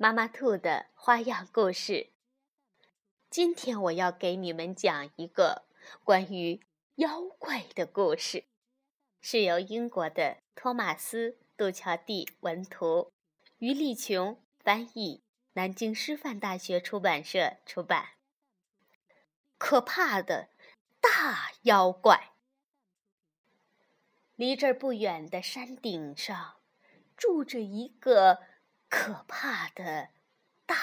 妈妈兔的花样故事。今天我要给你们讲一个关于妖怪的故事，是由英国的托马斯·杜乔蒂文图，于丽琼翻译，南京师范大学出版社出版。可怕的大妖怪，离这儿不远的山顶上，住着一个。可怕的大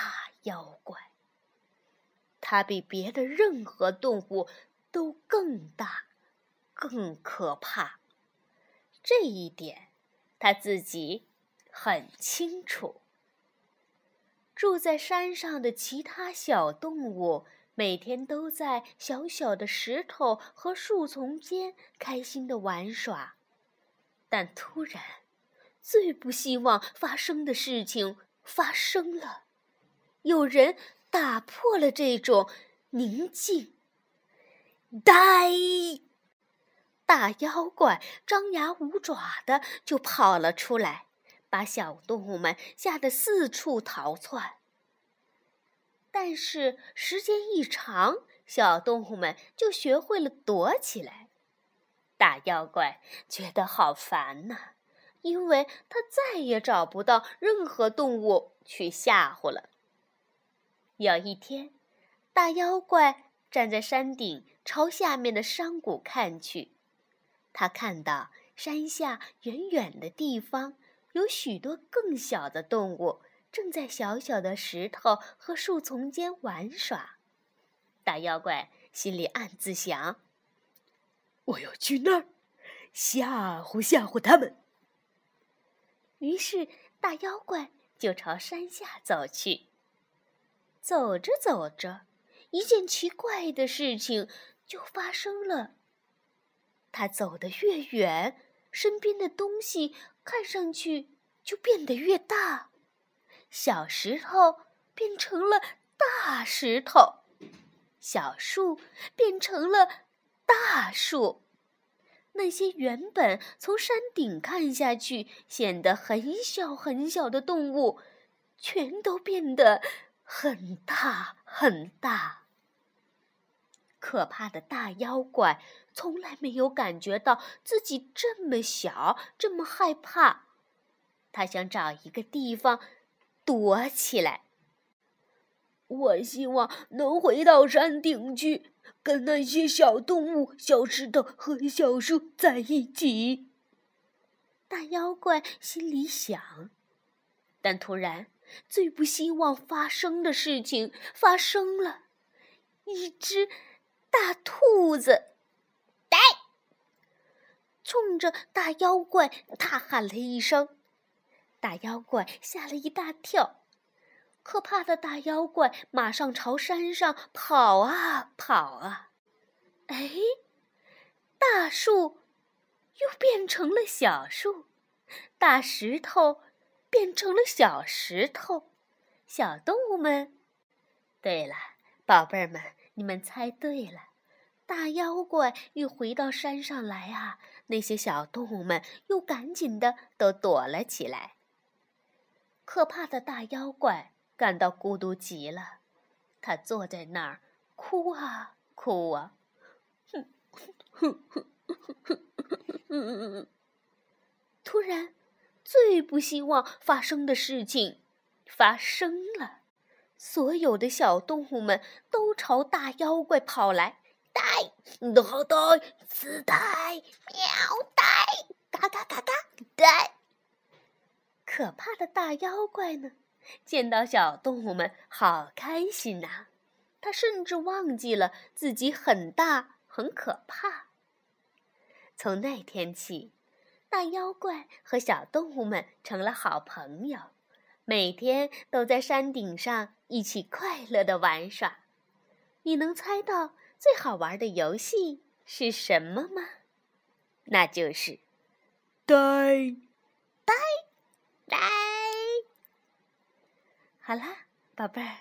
妖怪，它比别的任何动物都更大、更可怕。这一点他自己很清楚。住在山上的其他小动物每天都在小小的石头和树丛间开心的玩耍，但突然。最不希望发生的事情发生了，有人打破了这种宁静。呆，大妖怪张牙舞爪的就跑了出来，把小动物们吓得四处逃窜。但是时间一长，小动物们就学会了躲起来。大妖怪觉得好烦呐。因为他再也找不到任何动物去吓唬了。有一天，大妖怪站在山顶，朝下面的山谷看去。他看到山下远远的地方有许多更小的动物正在小小的石头和树丛间玩耍。大妖怪心里暗自想：“我要去那儿，吓唬吓唬他们。”于是，大妖怪就朝山下走去。走着走着，一件奇怪的事情就发生了。他走得越远，身边的东西看上去就变得越大，小石头变成了大石头，小树变成了大树。那些原本从山顶看下去显得很小很小的动物，全都变得很大很大。可怕的大妖怪从来没有感觉到自己这么小，这么害怕。他想找一个地方躲起来。我希望能回到山顶去。跟那些小动物、小石头和小树在一起，大妖怪心里想。但突然，最不希望发生的事情发生了：一只大兔子，呆，冲着大妖怪大喊了一声。大妖怪吓了一大跳。可怕的大妖怪马上朝山上跑啊跑啊！哎，大树又变成了小树，大石头变成了小石头，小动物们……对了，宝贝儿们，你们猜对了，大妖怪一回到山上来啊，那些小动物们又赶紧的都躲了起来。可怕的大妖怪。感到孤独极了，他坐在那儿哭啊哭啊，哼哼哼哼哼哼哼哼突然，最不希望发生的事情发生了，所有的小动物们都朝大妖怪跑来，呆呆呆，死呆，喵呆，嘎嘎嘎嘎呆。可怕的大妖怪呢？见到小动物们，好开心呐！他甚至忘记了自己很大很可怕。从那天起，大妖怪和小动物们成了好朋友，每天都在山顶上一起快乐的玩耍。你能猜到最好玩的游戏是什么吗？那就是呆呆呆。好啦，宝贝儿，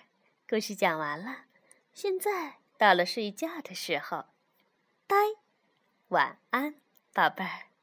故事讲完了，现在到了睡觉的时候。拜，晚安，宝贝儿。